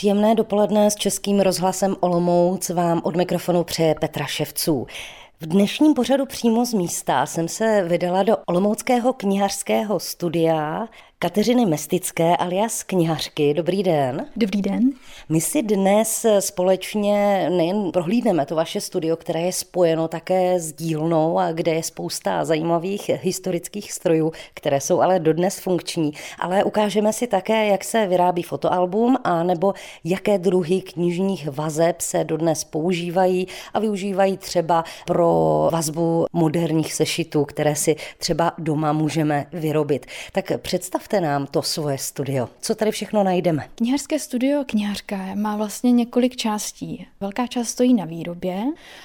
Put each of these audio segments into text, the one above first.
Příjemné dopoledne s Českým rozhlasem Olomouc vám od mikrofonu přeje Petra Ševců. V dnešním pořadu přímo z místa jsem se vydala do Olomouckého knihařského studia, Kateřiny Mestické alias knihařky. Dobrý den. Dobrý den. My si dnes společně nejen prohlídneme to vaše studio, které je spojeno také s dílnou a kde je spousta zajímavých historických strojů, které jsou ale dodnes funkční, ale ukážeme si také, jak se vyrábí fotoalbum a nebo jaké druhy knižních vazeb se dodnes používají a využívají třeba pro vazbu moderních sešitů, které si třeba doma můžeme vyrobit. Tak představ Představte nám to svoje studio. Co tady všechno najdeme? Knihařské studio Knihařka má vlastně několik částí. Velká část stojí na výrobě,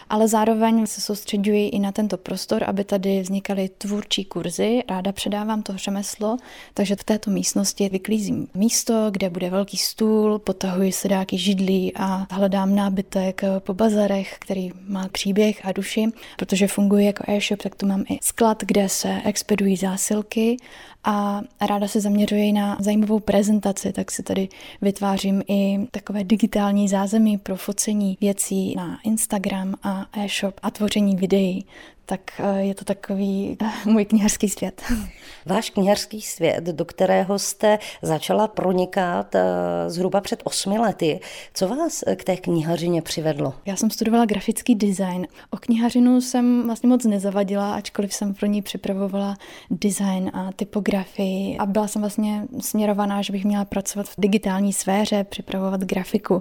ale zároveň se soustředuji i na tento prostor, aby tady vznikaly tvůrčí kurzy. Ráda předávám to řemeslo, takže v této místnosti vyklízím místo, kde bude velký stůl, potahuji sedáky židlí a hledám nábytek po bazarech, který má příběh a duši. Protože funguje jako e-shop, tak tu mám i sklad, kde se expedují zásilky a ráda se zaměřuji na zajímavou prezentaci, tak si tady vytvářím i takové digitální zázemí pro focení věcí na Instagram a e-shop a tvoření videí tak eh, je to takový eh, můj knihařský svět. Váš knihařský svět, do kterého jste začala pronikat eh, zhruba před osmi lety. Co vás k té knihařině přivedlo? Já jsem studovala grafický design. O knihařinu jsem vlastně moc nezavadila, ačkoliv jsem pro ní připravovala design a typografii a byla jsem vlastně směrovaná, že bych měla pracovat v digitální sféře, připravovat grafiku.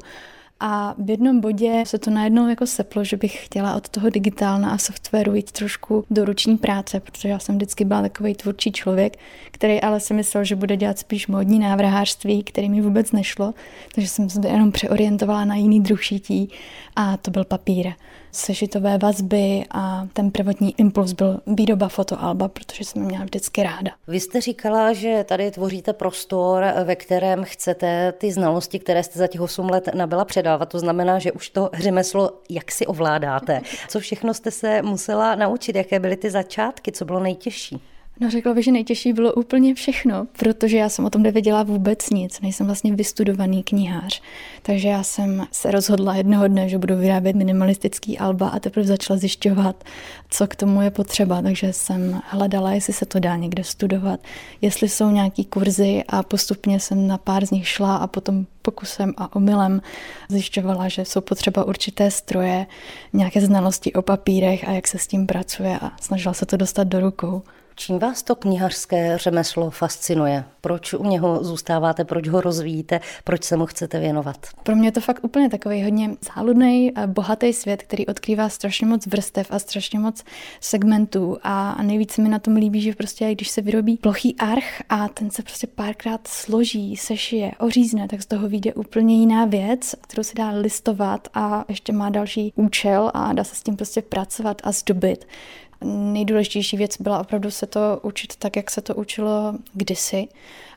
A v jednom bodě se to najednou jako seplo, že bych chtěla od toho digitálna a softwaru jít trošku do ruční práce, protože já jsem vždycky byla takový tvůrčí člověk, který ale si myslel, že bude dělat spíš módní návrhářství, který mi vůbec nešlo, takže jsem se jenom přeorientovala na jiný druh šití a to byl papír sešitové vazby a ten prvotní impuls byl výroba fotoalba, protože jsem měla vždycky ráda. Vy jste říkala, že tady tvoříte prostor, ve kterém chcete ty znalosti, které jste za těch 8 let nabyla předávat. To znamená, že už to řemeslo jak si ovládáte. Co všechno jste se musela naučit? Jaké byly ty začátky? Co bylo nejtěžší? No řekla bych, že nejtěžší bylo úplně všechno, protože já jsem o tom nevěděla vůbec nic. Nejsem vlastně vystudovaný knihář. Takže já jsem se rozhodla jednoho dne, že budu vyrábět minimalistický alba a teprve začala zjišťovat, co k tomu je potřeba. Takže jsem hledala, jestli se to dá někde studovat, jestli jsou nějaký kurzy a postupně jsem na pár z nich šla a potom pokusem a omylem zjišťovala, že jsou potřeba určité stroje, nějaké znalosti o papírech a jak se s tím pracuje a snažila se to dostat do rukou. Čím vás to knihařské řemeslo fascinuje? Proč u něho zůstáváte, proč ho rozvíjíte, proč se mu chcete věnovat? Pro mě je to fakt úplně takový hodně záludný, bohatý svět, který odkrývá strašně moc vrstev a strašně moc segmentů a nejvíc mi na tom líbí, že prostě když se vyrobí plochý arch a ten se prostě párkrát složí, sešije, ořízne, tak z toho vyjde úplně jiná věc, kterou se dá listovat a ještě má další účel a dá se s tím prostě pracovat a zdobit nejdůležitější věc byla opravdu se to učit tak, jak se to učilo kdysi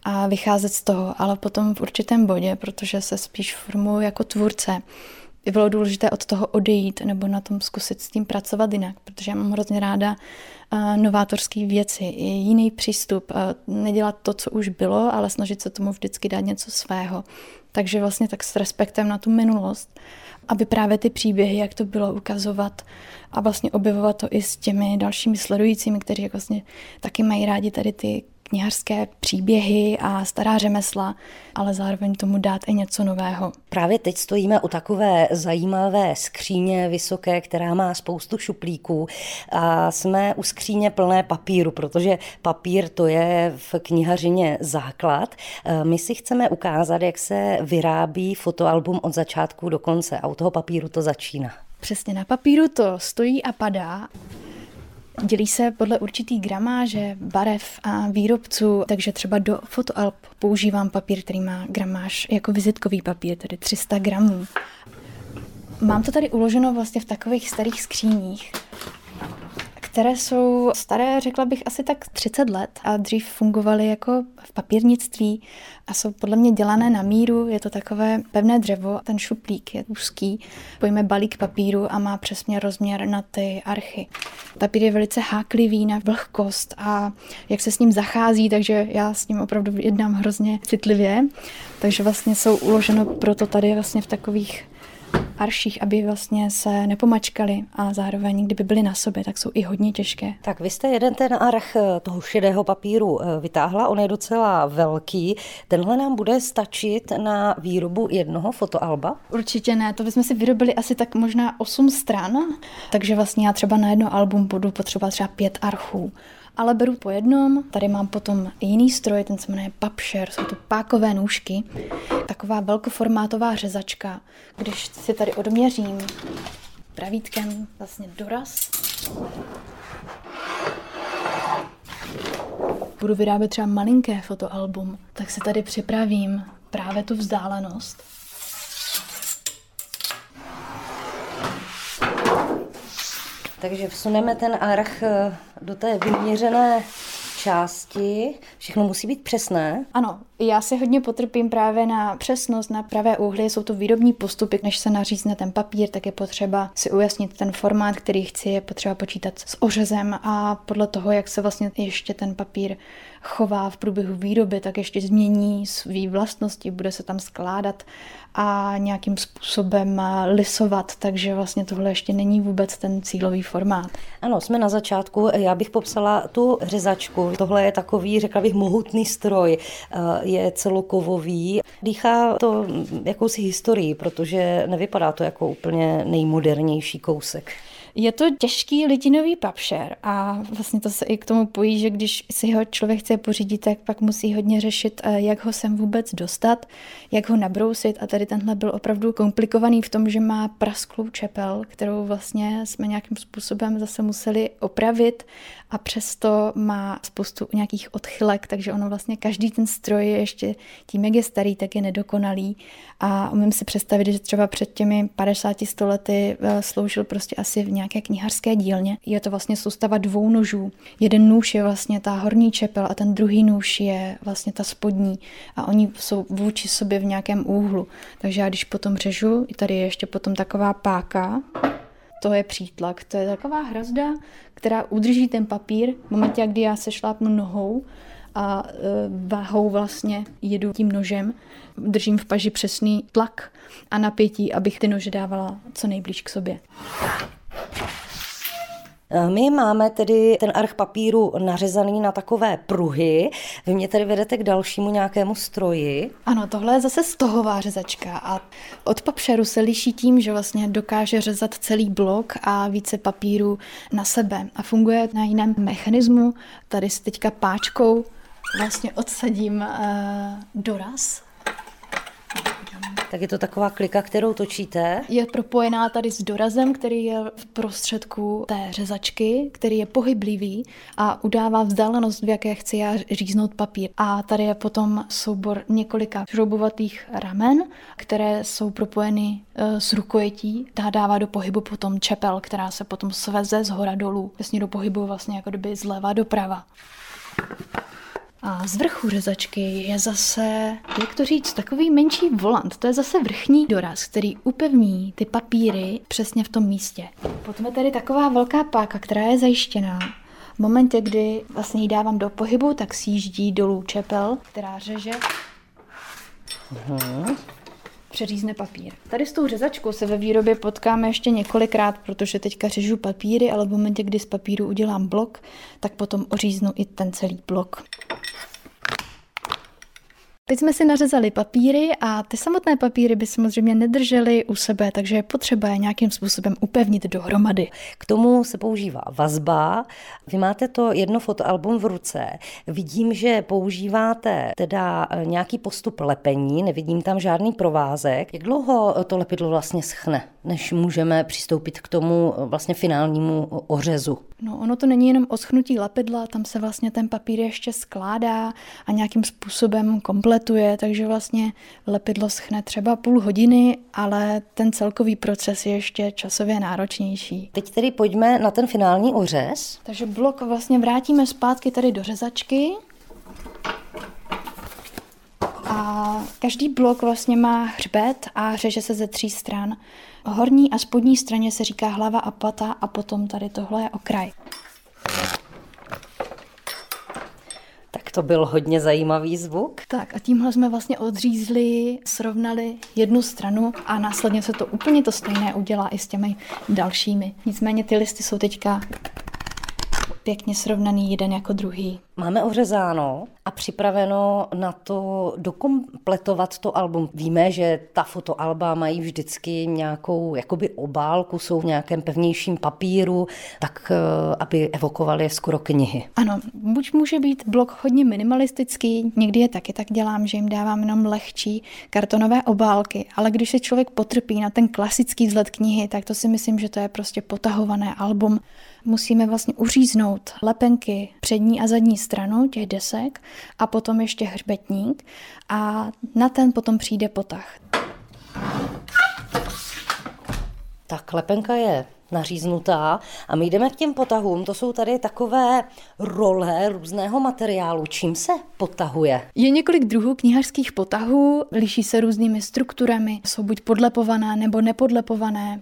a vycházet z toho, ale potom v určitém bodě, protože se spíš formuji jako tvůrce, by bylo důležité od toho odejít nebo na tom zkusit s tím pracovat jinak, protože já mám hrozně ráda uh, novátorské věci, jiný přístup, uh, nedělat to, co už bylo, ale snažit se tomu vždycky dát něco svého. Takže vlastně tak s respektem na tu minulost a vyprávět ty příběhy, jak to bylo, ukazovat a vlastně objevovat to i s těmi dalšími sledujícími, kteří vlastně taky mají rádi tady ty knihařské příběhy a stará řemesla, ale zároveň tomu dát i něco nového. Právě teď stojíme u takové zajímavé skříně vysoké, která má spoustu šuplíků a jsme u skříně plné papíru, protože papír to je v knihařině základ. E, my si chceme ukázat, jak se vyrábí fotoalbum od začátku do konce a u toho papíru to začíná. Přesně na papíru to stojí a padá. Dělí se podle určitý gramáže, barev a výrobců, takže třeba do fotoalb používám papír, který má gramáž jako vizitkový papír, tedy 300 gramů. Mám to tady uloženo vlastně v takových starých skříních, které jsou staré, řekla bych, asi tak 30 let a dřív fungovaly jako v papírnictví a jsou podle mě dělané na míru. Je to takové pevné dřevo, ten šuplík je úzký, pojme balík papíru a má přesně rozměr na ty archy. Papír je velice háklivý na vlhkost a jak se s ním zachází, takže já s ním opravdu jednám hrozně citlivě. Takže vlastně jsou uloženo proto tady vlastně v takových arších, aby vlastně se nepomačkali a zároveň, kdyby byly na sobě, tak jsou i hodně těžké. Tak vy jste jeden ten arch eh, toho šedého papíru eh, vytáhla, on je docela velký. Tenhle nám bude stačit na výrobu jednoho fotoalba? Určitě ne, to bychom si vyrobili asi tak možná 8 stran, takže vlastně já třeba na jedno album budu potřebovat třeba pět archů ale beru po jednom. Tady mám potom jiný stroj, ten se jmenuje Papšer, jsou to pákové nůžky, taková velkoformátová řezačka. Když si tady odměřím pravítkem vlastně doraz, budu vyrábět třeba malinké fotoalbum, tak si tady připravím právě tu vzdálenost. Takže vsuneme ten arch eh, do té vyměřené části. Všechno musí být přesné. Ano, já si hodně potrpím právě na přesnost, na pravé úhly. Jsou to výrobní postupy, než se nařízne ten papír, tak je potřeba si ujasnit ten formát, který chci, je potřeba počítat s ořezem a podle toho, jak se vlastně ještě ten papír chová v průběhu výroby, tak ještě změní své vlastnosti, bude se tam skládat a nějakým způsobem lisovat, takže vlastně tohle ještě není vůbec ten cílový formát. Ano, jsme na začátku, já bych popsala tu řezačku. Tohle je takový, řekla bych, mohutný stroj, eh, je celokovový. Dýchá to jakousi historii, protože nevypadá to jako úplně nejmodernější kousek. Je to těžký lidinový papšer a vlastně to se i k tomu pojí, že když si ho člověk chce pořídit, tak pak musí hodně řešit, eh, jak ho sem vůbec dostat, jak ho nabrousit. A tady tenhle byl opravdu komplikovaný v tom, že má prasklou čepel, kterou vlastně jsme nějakým způsobem zase museli opravit. A přesto má spoustu nějakých odchylek, takže ono vlastně každý ten stroj je ještě tím, jak je starý, tak je nedokonalý. A umím si představit, že třeba před těmi 50 lety eh, sloužil prostě asi v nějaké knihařské dílně. Je to vlastně soustava dvou nožů. Jeden nůž je vlastně ta horní čepel a ten druhý nůž je vlastně ta spodní a oni jsou vůči sobě v nějakém úhlu. Takže já když potom řežu, tady je ještě potom taková páka, to je přítlak. To je taková hrazda, která udrží ten papír v momentě, kdy já se šlápnu nohou a e, váhou vlastně jedu tím nožem, držím v paži přesný tlak a napětí, abych ty nože dávala co nejblíž k sobě. Eh, my máme tedy ten arch papíru nařezaný na takové pruhy. Vy mě tedy vedete k dalšímu nějakému stroji. Ano, tohle je zase stohová řezačka a od papšeru se liší tím, že vlastně dokáže řezat celý blok a více papíru na sebe a funguje na jiném mechanismu. Tady s teďka páčkou vlastně odsadím uh, doraz tak je to taková klika, kterou točíte? Je propojená tady s dorazem, který je v prostředku té řezačky, který je pohyblivý a udává vzdálenost, v jaké chci já říznout papír. A tady je potom soubor několika šroubovatých ramen, které jsou propojeny e, s rukojetí. Ta dává do pohybu potom čepel, která se potom sveze z hora dolů. Vlastně do pohybu vlastně jako kdyby zleva doprava. A z vrchu řezačky je zase, jak to říct, takový menší volant. To je zase vrchní doraz, který upevní ty papíry přesně v tom místě. Potom je tady taková velká páka, která je zajištěná. V momentě, kdy vlastně ji dávám do pohybu, tak sjíždí dolů čepel, která řeže. Uh-huh přeřízne papír. Tady s tou řezačkou se ve výrobě potkáme ještě několikrát, protože teďka řežu papíry, ale v momentě, kdy z papíru udělám blok, tak potom oříznu i ten celý blok. Teď jsme si nařezali papíry a ty samotné papíry by samozřejmě nedržely u sebe, takže je potřeba je nějakým způsobem upevnit dohromady. K tomu se používá vazba. Vy máte to jedno fotoalbum v ruce. Vidím, že používáte teda eh, nějaký postup lepení, nevidím tam žádný provázek. Jak dlouho to lepidlo vlastně schne, než můžeme přistoupit k tomu eh, vlastně finálnímu ořezu? No, ono to není jenom o schnutí lepidla, tam se vlastně ten papír ještě skládá a nějakým způsobem komplet vyletuje, takže vlastně lepidlo schne třeba půl hodiny, ale ten celkový proces je ještě časově náročnější. Teď tedy pojďme na ten finální ořez. Takže blok vlastně vrátíme zpátky tady do řezačky. A každý blok vlastně má hřbet a řeže se ze tří stran. O horní a spodní straně se říká hlava a pata a potom tady tohle je okraj. Tak to byl hodně zajímavý zvuk. Tak a tímhle jsme vlastně odřízli, srovnali jednu stranu a následně se to úplně to stejné udělá i s těmi dalšími. Nicméně ty listy jsou teďka pěkně srovnaný jeden jako druhý. Máme ořezáno a připraveno na to dokompletovat to album. Víme, že ta fotoalba mají vždycky nějakou jakoby obálku, jsou v nějakém pevnějším papíru, tak eh, aby evokovali skoro knihy. Ano, buď může být blok hodně minimalistický, někdy je taky tak dělám, že jim dávám jenom lehčí kartonové obálky, ale když se člověk potrpí na ten klasický vzhled knihy, tak to si myslím, že to je prostě potahované album. Musíme vlastně uříznout lepenky přední a zadní stranu těch desek a potom ještě hřbetník a na ten potom přijde potah. Tak lepenka je naříznutá a my jdeme k těm potahům. To jsou tady takové role různého materiálu. Čím se potahuje? Je několik druhů knihařských potahů, liší se různými strukturami, jsou buď podlepované nebo nepodlepované.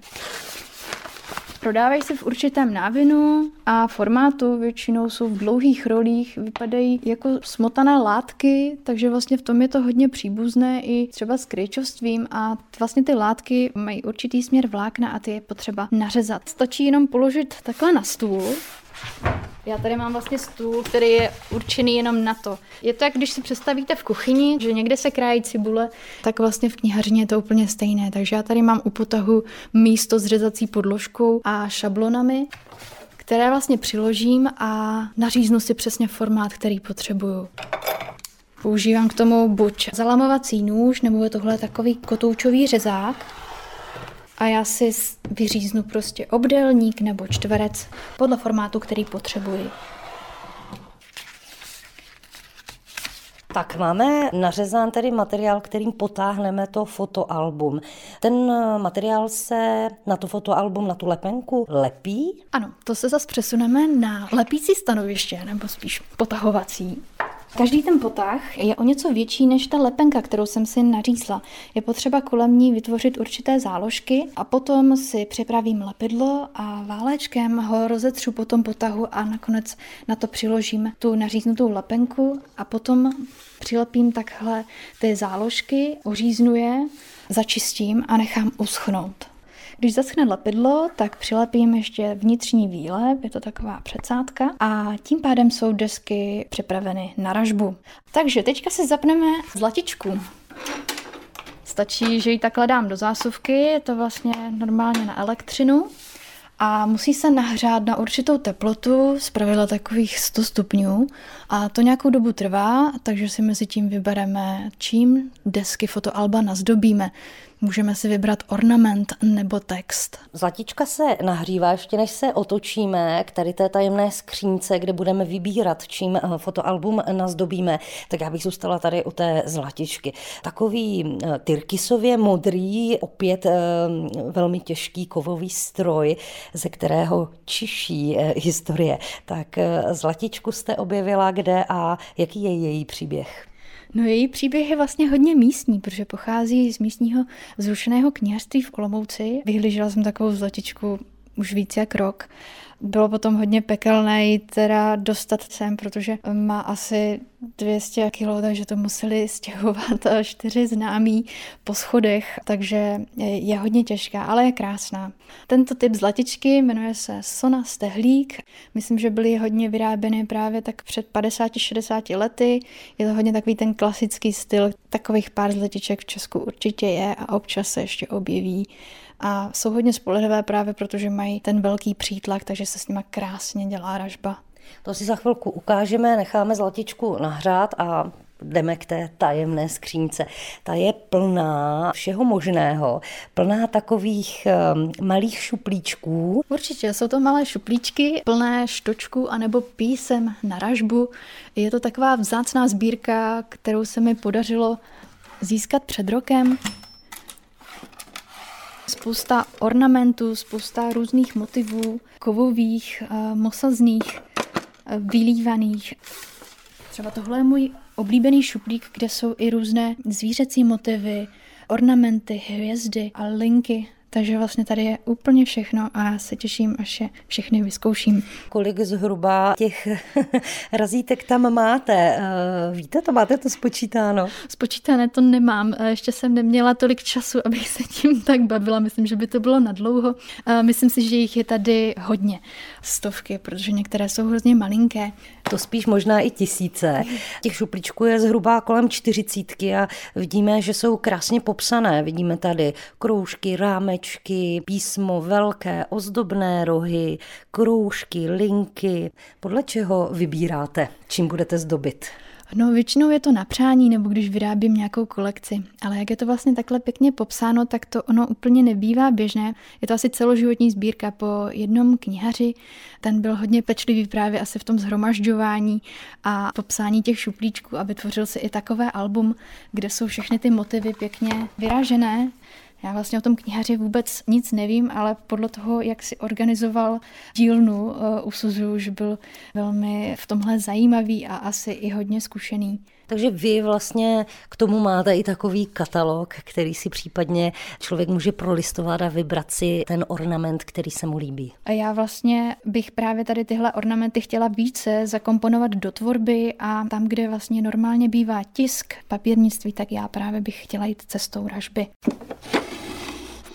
Prodávají se v určitém návinu a formátu, většinou jsou v dlouhých rolích, vypadají jako smotané látky, takže vlastně v tom je to hodně příbuzné i třeba s kryčovstvím a vlastně ty látky mají určitý směr vlákna a ty je potřeba nařezat. Stačí jenom položit takhle na stůl já tady mám vlastně stůl, který je určený jenom na to. Je to, jak když si představíte v kuchyni, že někde se krájí cibule, tak vlastně v knihařině je to úplně stejné. Takže já tady mám u potahu místo s řezací podložkou a šablonami, které vlastně přiložím a naříznu si přesně formát, který potřebuju. Používám k tomu buď zalamovací nůž, nebo je tohle takový kotoučový řezák, a já si vyříznu prostě obdélník nebo čtverec podle formátu, který potřebuji. Tak máme nařezán tedy materiál, kterým potáhneme to fotoalbum. Ten materiál se na to fotoalbum, na tu lepenku lepí? Ano, to se zase přesuneme na lepící stanoviště, nebo spíš potahovací. Každý ten potah je o něco větší než ta lepenka, kterou jsem si nařízla. Je potřeba kolem ní vytvořit určité záložky a potom si připravím lepidlo a válečkem ho rozetřu po tom potahu a nakonec na to přiložím tu naříznutou lepenku a potom přilepím takhle ty záložky, oříznu je, začistím a nechám uschnout. Když zaschne lepidlo, tak přilepím ještě vnitřní výlep, je to taková předsádka a tím pádem jsou desky připraveny na ražbu. Takže teďka si zapneme zlatičku. Stačí, že ji takhle dám do zásuvky, je to vlastně normálně na elektřinu a musí se nahřát na určitou teplotu, zpravidla takových 100 stupňů a to nějakou dobu trvá, takže si mezi tím vybereme, čím desky fotoalba nazdobíme. Můžeme si vybrat ornament nebo text. Zlatička se nahřívá ještě než se otočíme k tady té tajemné skřínce, kde budeme vybírat, čím eh, fotoalbum nazdobíme. Tak já bych zůstala tady u té zlatičky. Takový eh, tyrkisově modrý, opět eh, velmi těžký kovový stroj, ze kterého čiší historie. Tak zlatičku jste objevila kde a jaký je její příběh? No její příběh je vlastně hodně místní, protože pochází z místního zrušeného knihařství v Olomouci. Vyhlížela jsem takovou zlatičku už víc jak rok. Bylo potom hodně pekelné ji teda dostat sem, protože má asi 200 kg, takže to museli stěhovat čtyři známí po schodech, takže je hodně těžká, ale je krásná. Tento typ zlatičky jmenuje se Sona Stehlík. Myslím, že byly hodně vyráběny právě tak před 50-60 lety. Je to hodně takový ten klasický styl. Takových pár zlatiček v Česku určitě je a občas se ještě objeví a jsou hodně spolehlivé právě protože mají ten velký přítlak, takže se s nima krásně dělá ražba. To si za chvilku ukážeme, necháme zlatičku nahřát a jdeme k té tajemné skřínce. Ta je plná všeho možného, plná takových um, malých šuplíčků. Určitě, jsou to malé šuplíčky plné štočku anebo písem na ražbu. Je to taková vzácná sbírka, kterou se mi podařilo získat před rokem. Spousta ornamentů, spousta různých motivů, kovových, eh, mosazných, eh, vylívaných. Třeba tohle je můj oblíbený šuplík, kde jsou i různé zvířecí motivy, ornamenty, hvězdy a linky takže vlastně tady je úplně všechno a já se těším, až je všechny vyzkouším. Kolik zhruba těch razítek tam máte? Eh, víte to, máte to spočítáno? Spočítané to nemám. Eh, ještě jsem neměla tolik času, abych se tím tak bavila. Myslím, že by to bylo nadlouho. Eh, myslím si, že jich je tady hodně. Stovky, protože některé jsou hrozně malinké. To spíš možná i tisíce. Těch šuplíčků je zhruba kolem čtyřicítky a vidíme, že jsou krásně popsané. Vidíme tady kroužky, rámečky, písmo velké, ozdobné rohy, kroužky, linky. Podle čeho vybíráte, čím budete zdobit? No většinou je to na přání nebo když vyrábím nějakou kolekci, ale jak je to vlastně takhle pěkně popsáno, tak to ono úplně nebývá běžné. Je to asi celoživotní sbírka po jednom knihaři, ten byl hodně pečlivý právě asi v tom zhromažďování a popsání těch šuplíčků a vytvořil si i takové album, kde jsou všechny ty motivy pěkně vyražené já vlastně o tom knihaři vůbec nic nevím, ale podle toho, jak si organizoval dílnu, uh, usuzuju, že byl velmi v tomhle zajímavý a asi i hodně zkušený. Takže vy vlastně k tomu máte i takový katalog, který si případně člověk může prolistovat a vybrat si ten ornament, který se mu líbí. A já vlastně bych právě tady tyhle ornamenty chtěla více zakomponovat do tvorby a tam, kde vlastně normálně bývá tisk, papírnictví, tak já právě bych chtěla jít cestou ražby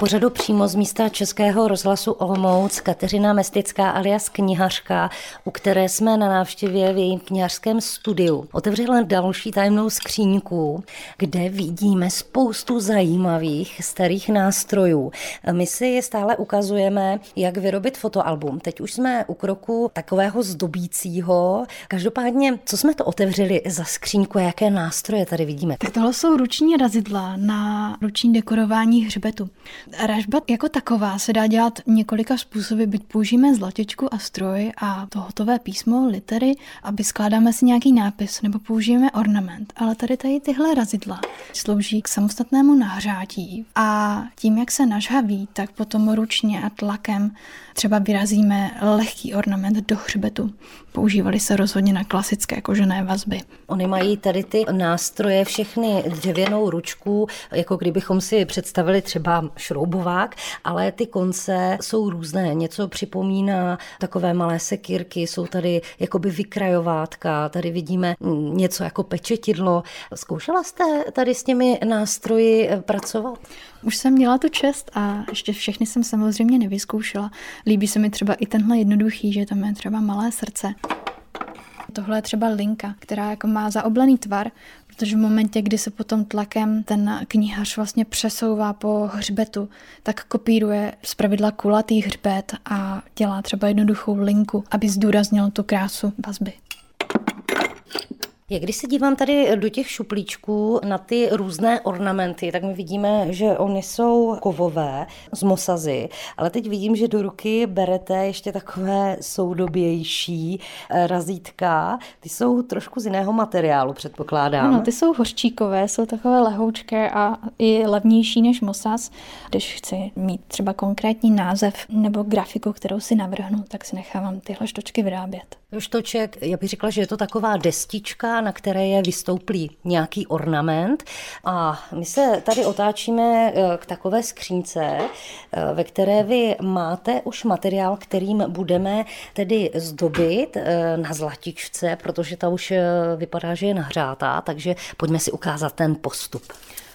pořadu přímo z místa Českého rozhlasu Olomouc Kateřina Mestická alias knihařka, u které jsme na návštěvě v jejím knihařském studiu. Otevřela další tajemnou skříňku, kde vidíme spoustu zajímavých starých nástrojů. My si je stále ukazujeme, jak vyrobit fotoalbum. Teď už jsme u kroku takového zdobícího. Každopádně, co jsme to otevřeli za skříňku a jaké nástroje tady vidíme? Tak tohle jsou ruční razidla na ruční dekorování hřbetu. Ražba jako taková se dá dělat několika způsoby, byť použijeme zlatičku a stroj a to hotové písmo, litery, aby skládáme si nějaký nápis nebo použijeme ornament. Ale tady tady tyhle razidla slouží k samostatnému nahřátí a tím, jak se nažhaví, tak potom ručně a tlakem třeba vyrazíme lehký ornament do hřbetu. Používali se rozhodně na klasické kožené vazby. Oni mají tady ty nástroje všechny dřevěnou ručku, jako kdybychom si představili třeba šroubovák, ale ty konce jsou různé. Něco připomíná takové malé sekírky, jsou tady jakoby vykrajovátka, tady vidíme něco jako pečetidlo. Zkoušela jste tady s těmi nástroji pracovat? Už jsem měla tu čest a ještě všechny jsem samozřejmě nevyzkoušela. Líbí se mi třeba i tenhle jednoduchý, že tam je třeba malé srdce. Tohle je třeba linka, která jako má zaoblený tvar, protože v momentě, kdy se potom tlakem ten knihař vlastně přesouvá po hřbetu, tak kopíruje z pravidla kulatý hřbet a dělá třeba jednoduchou linku, aby zdůraznil tu krásu vazby. Jak když se dívám tady do těch šuplíčků na ty různé ornamenty, tak my vidíme, že oni jsou kovové z mosazy, ale teď vidím, že do ruky berete ještě takové soudobější eh, razítka. Ty jsou trošku z jiného materiálu, předpokládám. Ano, ty jsou hořčíkové, jsou takové lehoučké a i levnější než mosaz. Když chci mít třeba konkrétní název nebo grafiku, kterou si navrhnu, tak si nechávám tyhle štočky vyrábět. Štoček, já bych řekla, že je to taková destička, na které je vystouplý nějaký ornament. A my se tady otáčíme eh, k takové skřínce, eh, ve které vy máte už materiál, kterým budeme tedy zdobit eh, na zlatičce, protože ta už vypadá, že je nahřátá, takže pojďme si ukázat ten postup.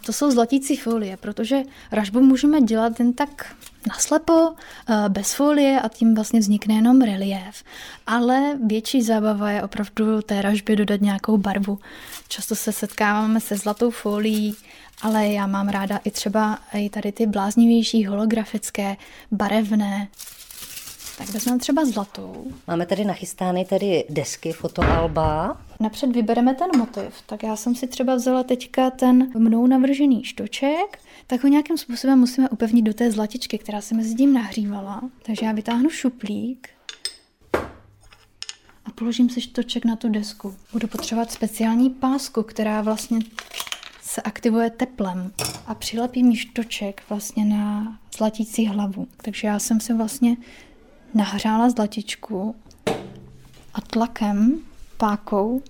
To jsou zlatící folie, protože ražbu můžeme dělat jen tak naslepo, eh, bez folie a tím vlastně vznikne jenom relief. Ale větší zábava je opravdu té ražbě dodat nějakou barvu. Často se setkáváme se zlatou folií, ale já mám ráda i třeba i tady ty bláznivější holografické, barevné. Tak vezmeme třeba zlatou. Máme tady nachystány tedy desky, fotoalba. Napřed vybereme ten motiv. Tak já jsem si třeba vzala teďka ten mnou navržený štoček, tak ho nějakým způsobem musíme upevnit do té zlatičky, která se mezi tím nahřívala. Takže já vytáhnu šuplík a položím si štoček na tu desku. Budu potřebovat speciální pásku, která vlastně se aktivuje teplem a přilepím štoček vlastně na zlatící hlavu. Takže já jsem si vlastně nahřála zlatičku a tlakem, pákou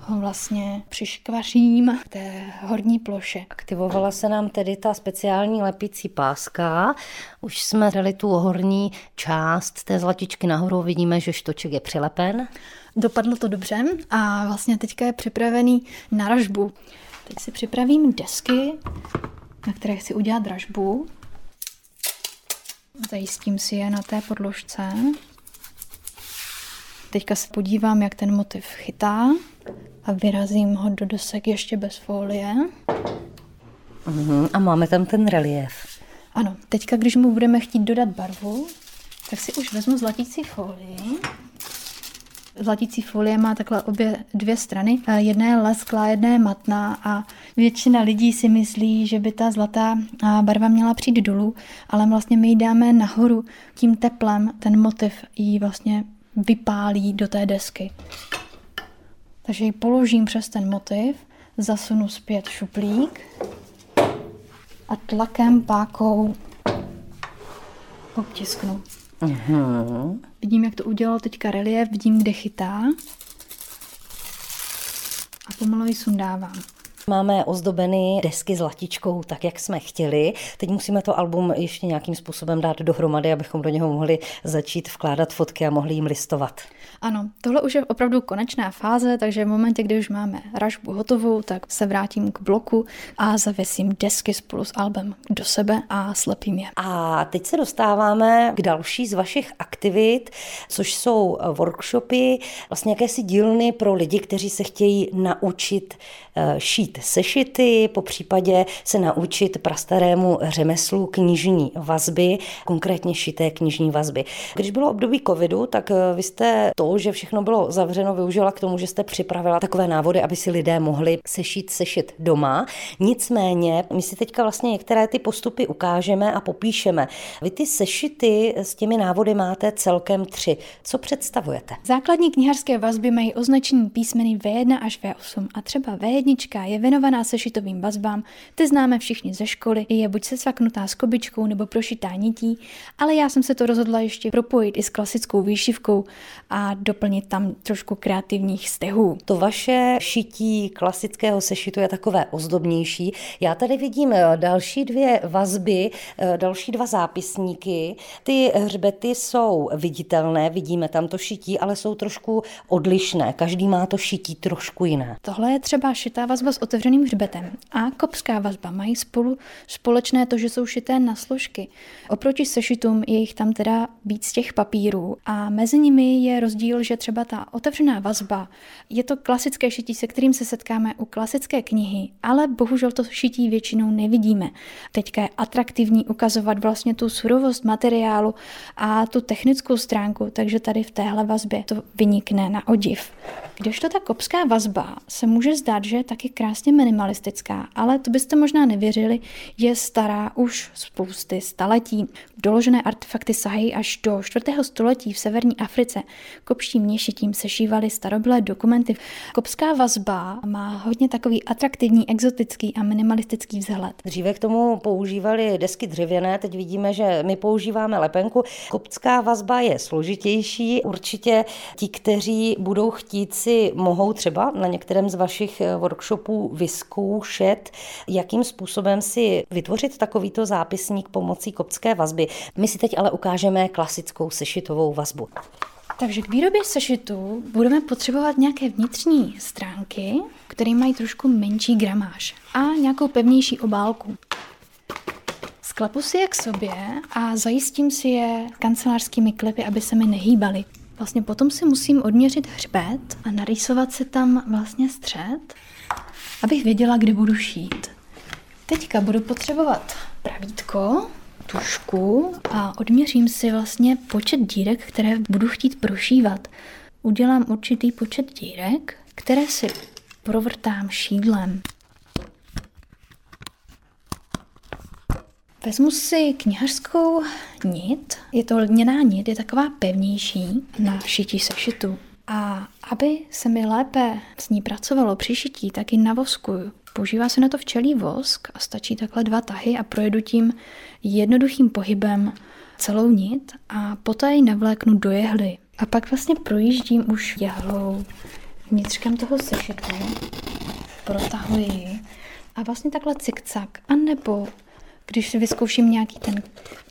ho vlastně přiškvařím k té horní ploše. Aktivovala se nám tedy ta speciální lepící páska. Už jsme dali tu horní část té zlatičky nahoru, vidíme, že štoček je přilepen. Dopadlo to dobře a vlastně teďka je připravený na ražbu. Teď si připravím desky, na které chci udělat dražbu. Zajistím si je na té podložce. Teďka se podívám, jak ten motiv chytá a vyrazím ho do dosek ještě bez folie. Uhum, a máme tam ten relief. Ano, teďka, když mu budeme chtít dodat barvu, tak si už vezmu zlatící folii. Zlatící folie má takhle obě dvě strany. Jedna je lesklá, jedna je matná a většina lidí si myslí, že by ta zlatá barva měla přijít dolů, ale vlastně my ji dáme nahoru tím teplem, ten motiv ji vlastně vypálí do té desky. Takže ji položím přes ten motiv, zasunu zpět šuplík a tlakem pákou obtisknu. Uh-huh. Vidím, jak to udělalo teďka relief, vidím, kde chytá. A pomalu ji sundávám. Máme ozdobeny desky zlatičkou, tak jak jsme chtěli. Teď musíme to album ještě nějakým způsobem dát dohromady, abychom do něho mohli začít vkládat fotky a mohli jim listovat. Ano, tohle už je opravdu konečná fáze, takže v momentě, kdy už máme ražbu hotovou, tak se vrátím k bloku a zavěsím desky spolu s albem do sebe a slepím je. A teď se dostáváme k další z vašich aktivit, což jsou workshopy, vlastně jakési dílny pro lidi, kteří se chtějí naučit šít sešity, po případě se naučit prastarému řemeslu knižní vazby, konkrétně šité knižní vazby. Když bylo období covidu, tak eh, vy jste to, že všechno bylo zavřeno, využila k tomu, že jste připravila takové návody, aby si lidé mohli sešít sešit doma. Nicméně, my si teďka vlastně některé ty postupy ukážeme a popíšeme. Vy ty sešity s těmi návody máte celkem tři. Co představujete? Základní knihařské vazby mají označení písmeny V1 až V8 a třeba V1 je věnovaná sešitovým vazbám, ty známe všichni ze školy, je buď se svaknutá s kobičkou nebo prošitá nití, ale já jsem se to rozhodla ještě propojit i s klasickou výšivkou a doplnit tam trošku kreativních stehů. To vaše šití klasického sešitu je takové ozdobnější. Já tady vidím eh, další dvě vazby, eh, další dva zápisníky. Ty hřbety jsou viditelné, vidíme tam to šití, ale jsou trošku odlišné. Každý má to šití trošku jiné. Tohle je třeba šitá vazba s otevřeným hřbetem a kopská vazba mají spolu společné to, že jsou šité na složky. Oproti sešitům je jich tam teda víc těch papírů a mezi nimi je rozdíl, že třeba ta otevřená vazba je to klasické šití, se kterým se setkáme u klasické knihy, ale bohužel to šití většinou nevidíme. Teďka je atraktivní ukazovat vlastně tu surovost materiálu a tu technickou stránku, takže tady v téhle vazbě to vynikne na odiv. Kdežto ta kopská vazba se může zdát, že je taky krásně minimalistická, ale to byste možná nevěřili, je stará už spousty staletí. Doložené artefakty sahají až do 4. století v severní Africe. Kopštím měšitím sešívaly starobylé dokumenty. Kopská vazba má hodně takový atraktivní, exotický a minimalistický vzhled. Dříve k tomu používali desky dřevěné, teď vidíme, že my používáme lepenku. Kopská vazba je složitější. Určitě ti, kteří budou chtít si, mohou třeba na některém z vašich workshopů vyzkoušet, jakým způsobem si vytvořit takovýto zápisník pomocí kopské vazby. My si teď ale ukážeme klasickou sešitovou vazbu. Takže k výrobě sešitu budeme potřebovat nějaké vnitřní stránky, které mají trošku menší gramáž a nějakou pevnější obálku. Sklepu si je k sobě a zajistím si je kancelářskými klipy, aby se mi nehýbaly. Vlastně potom si musím odměřit hřbet a narýsovat si tam vlastně střed, abych věděla, kde budu šít. Teďka budu potřebovat pravítko, tušku a odměřím si vlastně počet dírek, které budu chtít prošívat. Udělám určitý počet dírek, které si provrtám šídlem. Vezmu si knihařskou nit, je to lněná nit, je taková pevnější na šití sešitu. A aby se mi lépe s ní pracovalo při šití, tak ji navoskuju. Používá se na to včelí vosk a stačí takhle dva tahy a projedu tím jednoduchým pohybem celou nit a poté ji navléknu do jehly. A pak vlastně projíždím už jehlou vnitřkem toho sešitu, protahuji a vlastně takhle cikcak. A nebo když si vyzkouším nějaký ten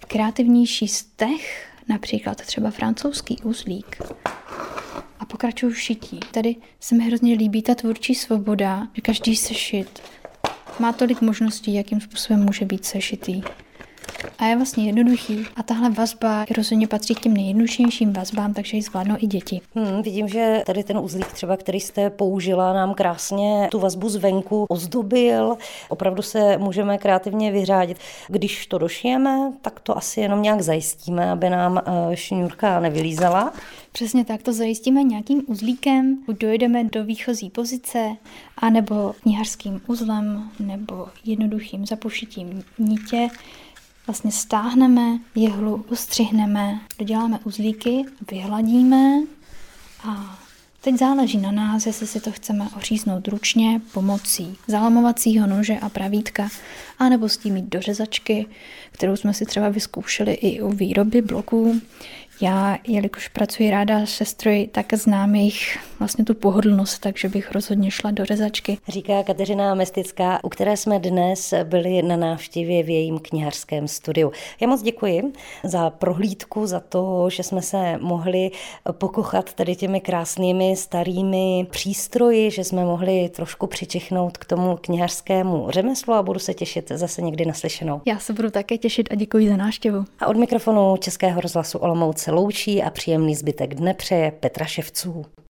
kreativnější stech, například třeba francouzský uzlík, pokračuju v šití. Tady se mi hrozně líbí ta tvůrčí svoboda, že každý sešit má tolik možností, jakým způsobem může být sešitý. A je vlastně jednoduchý. A tahle vazba rozhodně patří k těm nejjednodušším vazbám, takže ji zvládnou i děti. Hmm, vidím, že tady ten uzlík třeba, který jste použila, nám krásně tu vazbu zvenku ozdobil. Opravdu se můžeme kreativně vyřádit. Když to došijeme, tak to asi jenom nějak zajistíme, aby nám eh, šňůrka nevylízala. Přesně tak, to zajistíme nějakým uzlíkem, buď dojdeme do výchozí pozice, anebo knihařským uzlem, nebo jednoduchým zapušitím nitě vlastně stáhneme jehlu, ustřihneme, doděláme uzlíky, vyhladíme a teď záleží na nás, jestli si to chceme oříznout ručně pomocí zalamovacího nože a pravítka, anebo s tím mít do řezačky, kterou jsme si třeba vyzkoušeli i u výroby bloků. Já, jelikož pracuji ráda se stroji, tak znám jejich vlastně tu pohodlnost, takže bych rozhodně šla do rezačky. Říká Kateřina Mestická, u které jsme dnes byli na návštěvě v jejím knihařském studiu. Já moc děkuji za prohlídku, za to, že jsme se mohli pokochat tady těmi krásnými starými přístroji, že jsme mohli trošku přičichnout k tomu knihařskému řemeslu a budu se těšit zase někdy naslyšenou. Já se budu také těšit a děkuji za návštěvu. A od mikrofonu Českého rozhlasu Olomouce loučí a příjemný zbytek dne přeje Petra Ševců.